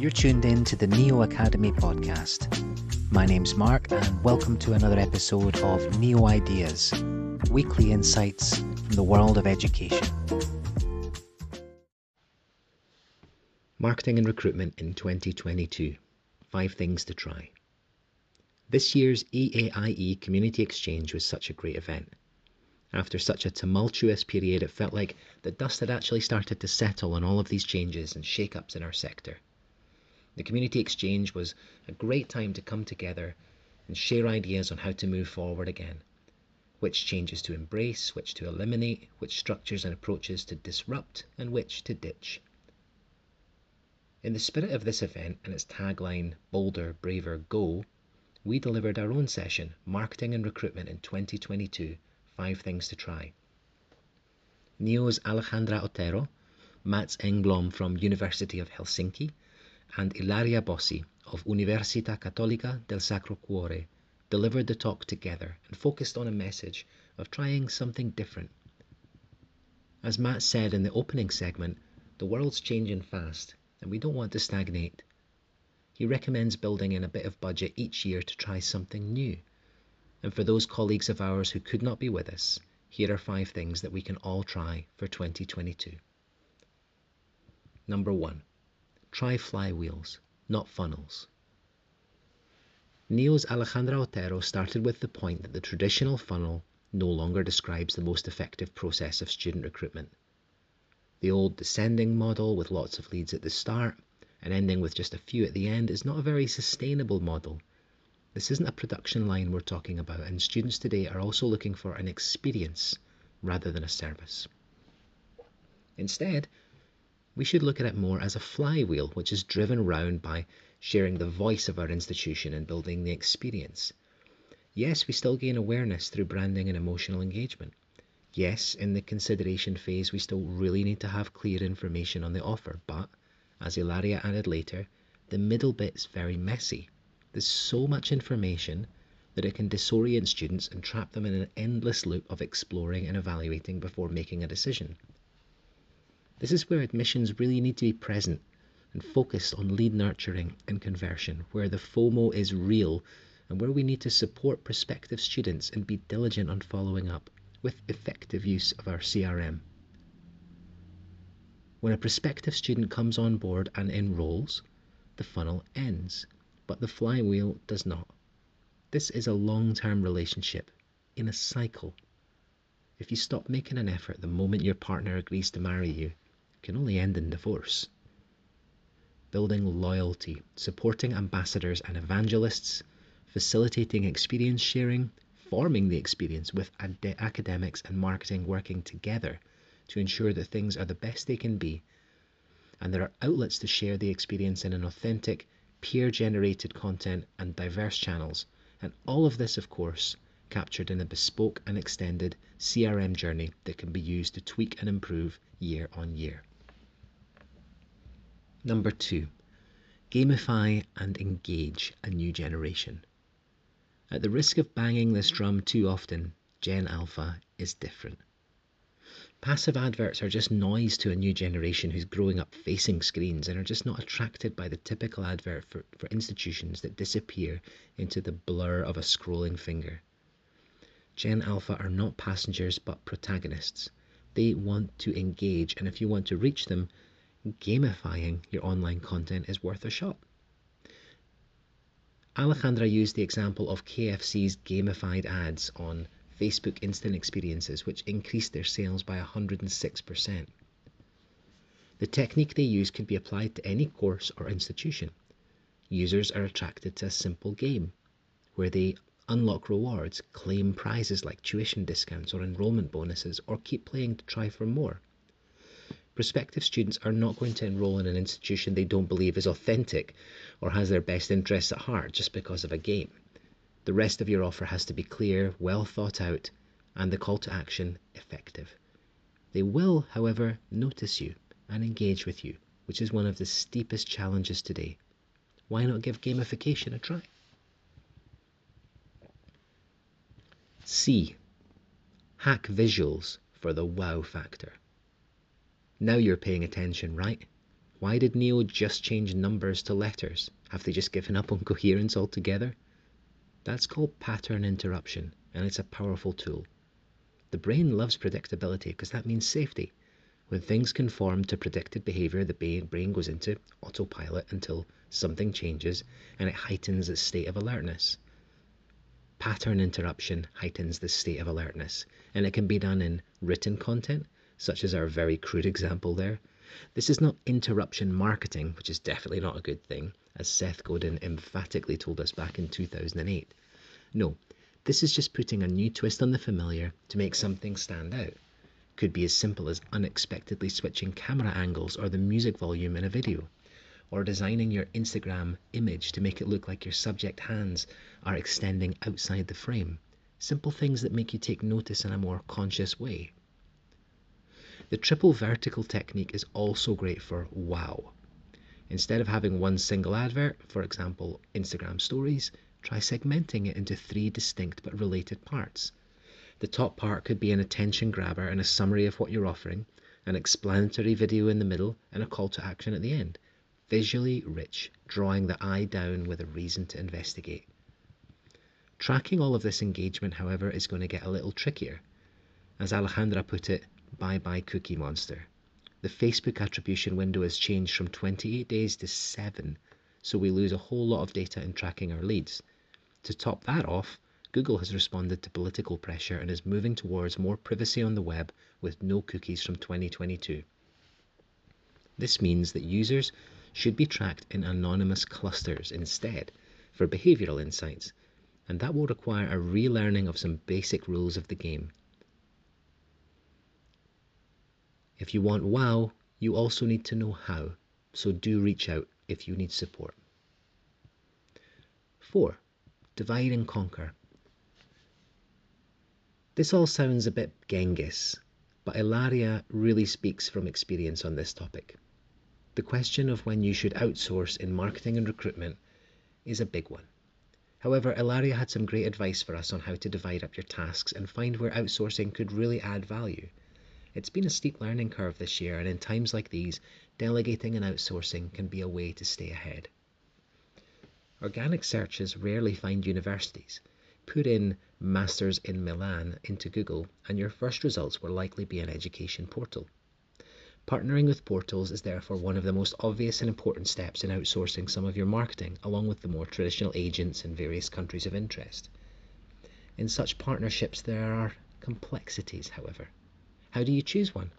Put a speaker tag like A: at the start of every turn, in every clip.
A: You're tuned in to the Neo Academy podcast. My name's Mark, and welcome to another episode of Neo Ideas weekly insights from the world of education. Marketing and recruitment in 2022 Five Things to Try. This year's EAIE Community Exchange was such a great event. After such a tumultuous period, it felt like the dust had actually started to settle on all of these changes and shake ups in our sector. The Community Exchange was a great time to come together and share ideas on how to move forward again. Which changes to embrace, which to eliminate, which structures and approaches to disrupt, and which to ditch. In the spirit of this event and its tagline, Bolder, Braver, Go, we delivered our own session, Marketing and Recruitment in 2022 Five Things to Try. Neo's Alejandra Otero, Mats Engblom from University of Helsinki, and Ilaria Bossi of Università Cattolica del Sacro Cuore delivered the talk together and focused on a message of trying something different. As Matt said in the opening segment, the world's changing fast and we don't want to stagnate. He recommends building in a bit of budget each year to try something new. And for those colleagues of ours who could not be with us, here are five things that we can all try for 2022. Number one, Try flywheels, not funnels. Neo's Alejandra Otero started with the point that the traditional funnel no longer describes the most effective process of student recruitment. The old descending model with lots of leads at the start and ending with just a few at the end is not a very sustainable model. This isn't a production line we're talking about, and students today are also looking for an experience rather than a service. Instead, we should look at it more as a flywheel which is driven round by sharing the voice of our institution and building the experience. Yes, we still gain awareness through branding and emotional engagement. Yes, in the consideration phase, we still really need to have clear information on the offer, but as Ilaria added later, the middle bit's very messy. There's so much information that it can disorient students and trap them in an endless loop of exploring and evaluating before making a decision. This is where admissions really need to be present and focused on lead nurturing and conversion, where the FOMO is real and where we need to support prospective students and be diligent on following up with effective use of our CRM. When a prospective student comes on board and enrolls, the funnel ends, but the flywheel does not. This is a long term relationship in a cycle. If you stop making an effort the moment your partner agrees to marry you, can only end in divorce. Building loyalty, supporting ambassadors and evangelists, facilitating experience sharing, forming the experience with ad- academics and marketing working together to ensure that things are the best they can be. And there are outlets to share the experience in an authentic, peer generated content and diverse channels. And all of this, of course, captured in a bespoke and extended CRM journey that can be used to tweak and improve year on year. Number two, gamify and engage a new generation. At the risk of banging this drum too often, Gen Alpha is different. Passive adverts are just noise to a new generation who's growing up facing screens and are just not attracted by the typical advert for, for institutions that disappear into the blur of a scrolling finger. Gen Alpha are not passengers but protagonists. They want to engage, and if you want to reach them, gamifying your online content is worth a shot. Alejandra used the example of KFC's gamified ads on Facebook Instant Experiences, which increased their sales by 106%. The technique they use could be applied to any course or institution. Users are attracted to a simple game where they unlock rewards, claim prizes like tuition discounts or enrollment bonuses, or keep playing to try for more prospective students are not going to enrol in an institution they don't believe is authentic or has their best interests at heart just because of a game. The rest of your offer has to be clear, well thought out, and the call to action effective. They will, however, notice you and engage with you, which is one of the steepest challenges today. Why not give gamification a try? C. Hack visuals for the wow factor. Now you're paying attention, right? Why did Neo just change numbers to letters? Have they just given up on coherence altogether? That's called pattern interruption, and it's a powerful tool. The brain loves predictability because that means safety. When things conform to predicted behavior, the brain goes into autopilot until something changes and it heightens its state of alertness. Pattern interruption heightens the state of alertness, and it can be done in written content, such as our very crude example there. This is not interruption marketing, which is definitely not a good thing, as Seth Godin emphatically told us back in 2008. No, this is just putting a new twist on the familiar to make something stand out could be as simple as unexpectedly switching camera angles or the music volume in a video, or designing your Instagram image to make it look like your subject hands are extending outside the frame. Simple things that make you take notice in a more conscious way. The triple vertical technique is also great for wow. Instead of having one single advert, for example, Instagram stories, try segmenting it into three distinct but related parts. The top part could be an attention grabber and a summary of what you're offering, an explanatory video in the middle, and a call to action at the end. Visually rich, drawing the eye down with a reason to investigate. Tracking all of this engagement, however, is going to get a little trickier. As Alejandra put it, bye bye Cookie Monster. The Facebook attribution window has changed from 28 days to 7, so we lose a whole lot of data in tracking our leads. To top that off, Google has responded to political pressure and is moving towards more privacy on the web with no cookies from 2022. This means that users should be tracked in anonymous clusters instead for behavioral insights, and that will require a relearning of some basic rules of the game. If you want wow, you also need to know how, so do reach out if you need support. 4. Divide and conquer. This all sounds a bit Genghis, but Ilaria really speaks from experience on this topic. The question of when you should outsource in marketing and recruitment is a big one. However, Ilaria had some great advice for us on how to divide up your tasks and find where outsourcing could really add value. It's been a steep learning curve this year, and in times like these, delegating and outsourcing can be a way to stay ahead. Organic searches rarely find universities, put in Masters in Milan into Google, and your first results will likely be an education portal. Partnering with portals is therefore one of the most obvious and important steps in outsourcing some of your marketing, along with the more traditional agents in various countries of interest. In such partnerships, there are complexities, however. How do you choose one?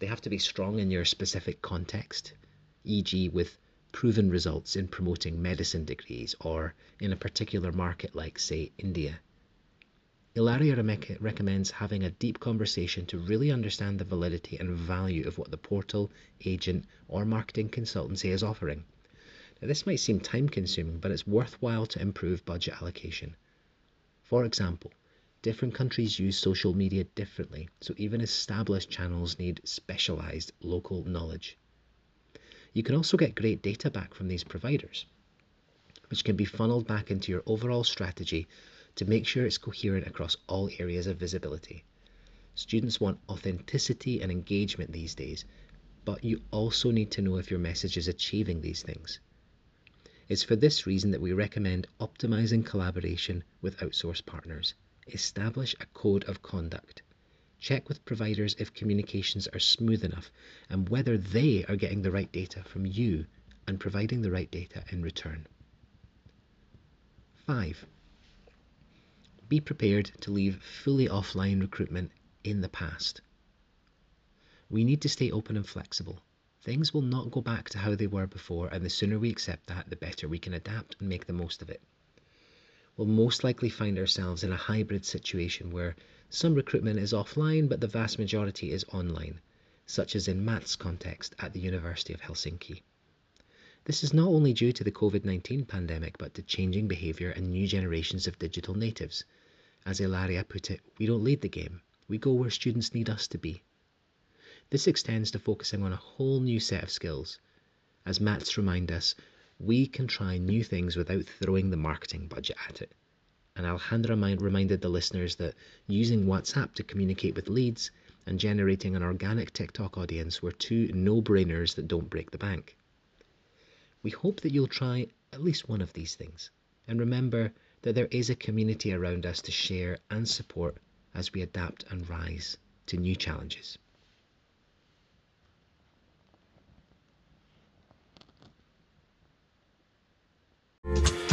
A: They have to be strong in your specific context, e.g., with proven results in promoting medicine degrees or in a particular market like, say, India. Ilaria recommends having a deep conversation to really understand the validity and value of what the portal, agent, or marketing consultancy is offering. Now, this might seem time consuming, but it's worthwhile to improve budget allocation. For example, different countries use social media differently, so even established channels need specialized local knowledge. You can also get great data back from these providers, which can be funneled back into your overall strategy to make sure it's coherent across all areas of visibility. Students want authenticity and engagement these days, but you also need to know if your message is achieving these things. It's for this reason that we recommend optimizing collaboration with outsourced partners. Establish a code of conduct. Check with providers if communications are smooth enough and whether they are getting the right data from you and providing the right data in return. 5. Be prepared to leave fully offline recruitment in the past. We need to stay open and flexible. Things will not go back to how they were before, and the sooner we accept that, the better we can adapt and make the most of it. We'll most likely find ourselves in a hybrid situation where some recruitment is offline, but the vast majority is online, such as in Matt's context at the University of Helsinki. This is not only due to the COVID 19 pandemic, but to changing behaviour and new generations of digital natives. As Ilaria put it, we don't lead the game, we go where students need us to be. This extends to focusing on a whole new set of skills. As Matt's remind us, we can try new things without throwing the marketing budget at it. And Alejandra reminded the listeners that using WhatsApp to communicate with leads and generating an organic TikTok audience were two no-brainers that don't break the bank. We hope that you'll try at least one of these things and remember that there is a community around us to share and support as we adapt and rise to new challenges. you